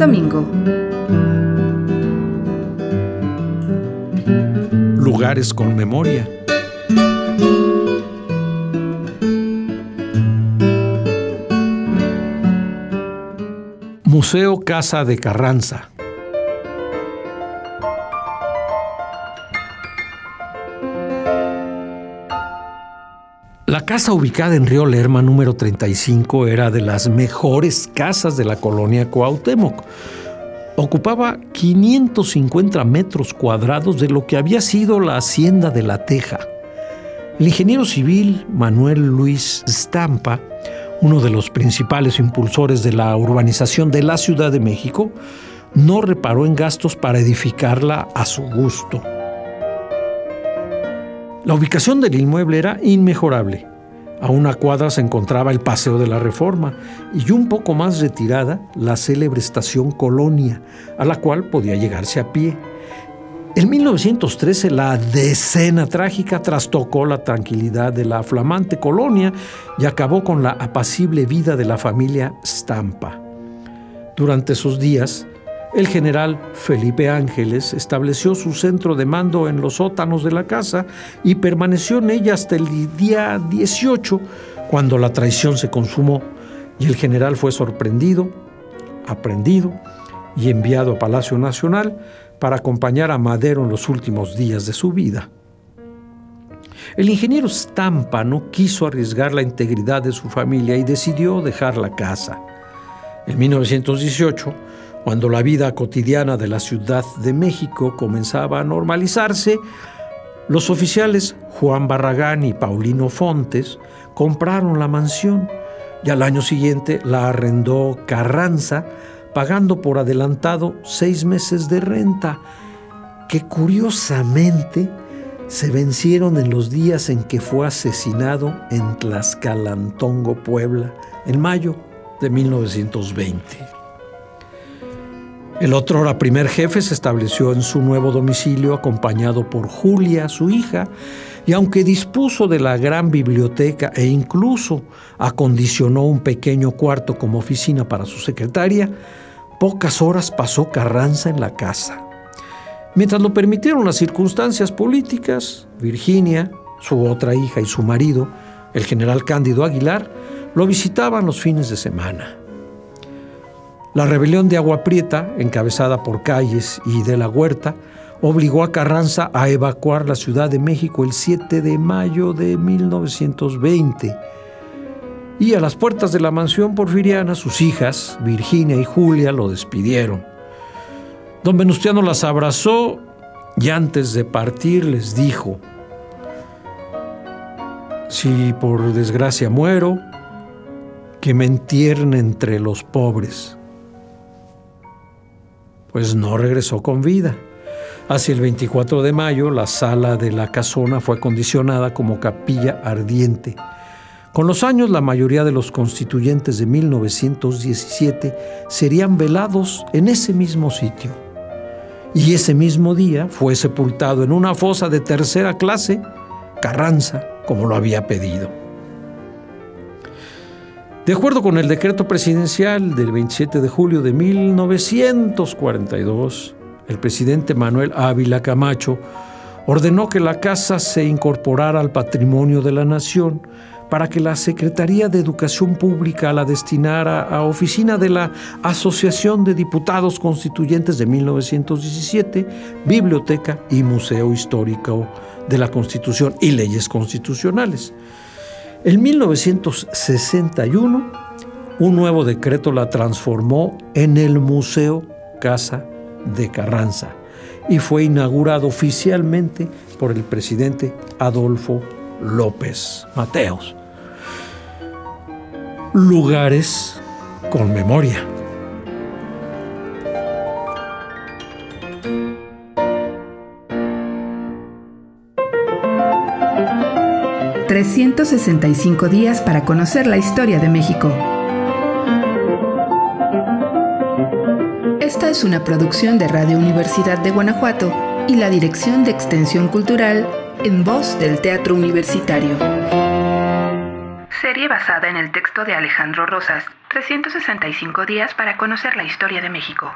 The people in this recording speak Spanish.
Domingo. Lugares con memoria. Museo Casa de Carranza. La casa ubicada en Río Lerma número 35 era de las mejores casas de la colonia Cuauhtémoc. Ocupaba 550 metros cuadrados de lo que había sido la hacienda de La Teja. El ingeniero civil Manuel Luis Stampa, uno de los principales impulsores de la urbanización de la Ciudad de México, no reparó en gastos para edificarla a su gusto. La ubicación del inmueble era inmejorable. A una cuadra se encontraba el Paseo de la Reforma y un poco más retirada la célebre estación Colonia, a la cual podía llegarse a pie. En 1913 la decena trágica trastocó la tranquilidad de la flamante colonia y acabó con la apacible vida de la familia Stampa. Durante esos días, el general Felipe Ángeles estableció su centro de mando en los sótanos de la casa y permaneció en ella hasta el día 18, cuando la traición se consumó y el general fue sorprendido, aprendido y enviado a Palacio Nacional para acompañar a Madero en los últimos días de su vida. El ingeniero Stampa no quiso arriesgar la integridad de su familia y decidió dejar la casa. En 1918, cuando la vida cotidiana de la Ciudad de México comenzaba a normalizarse, los oficiales Juan Barragán y Paulino Fontes compraron la mansión y al año siguiente la arrendó Carranza, pagando por adelantado seis meses de renta, que curiosamente se vencieron en los días en que fue asesinado en Tlaxcalantongo, Puebla, en mayo de 1920. El otro ahora primer jefe se estableció en su nuevo domicilio acompañado por Julia, su hija, y aunque dispuso de la gran biblioteca e incluso acondicionó un pequeño cuarto como oficina para su secretaria, pocas horas pasó Carranza en la casa. Mientras lo permitieron las circunstancias políticas, Virginia, su otra hija y su marido, el general Cándido Aguilar, lo visitaban los fines de semana. La rebelión de Agua Prieta, encabezada por Calles y de la Huerta, obligó a Carranza a evacuar la Ciudad de México el 7 de mayo de 1920. Y a las puertas de la mansión porfiriana, sus hijas, Virginia y Julia, lo despidieron. Don Venustiano las abrazó y antes de partir les dijo, si por desgracia muero, que me entierren entre los pobres pues no regresó con vida. Hacia el 24 de mayo, la sala de la casona fue acondicionada como capilla ardiente. Con los años, la mayoría de los constituyentes de 1917 serían velados en ese mismo sitio. Y ese mismo día fue sepultado en una fosa de tercera clase Carranza, como lo había pedido. De acuerdo con el decreto presidencial del 27 de julio de 1942, el presidente Manuel Ávila Camacho ordenó que la casa se incorporara al patrimonio de la nación para que la Secretaría de Educación Pública la destinara a oficina de la Asociación de Diputados Constituyentes de 1917, Biblioteca y Museo Histórico de la Constitución y leyes constitucionales. En 1961, un nuevo decreto la transformó en el Museo Casa de Carranza y fue inaugurado oficialmente por el presidente Adolfo López Mateos. Lugares con memoria. 365 días para conocer la historia de México. Esta es una producción de Radio Universidad de Guanajuato y la Dirección de Extensión Cultural en voz del Teatro Universitario. Serie basada en el texto de Alejandro Rosas, 365 días para conocer la historia de México.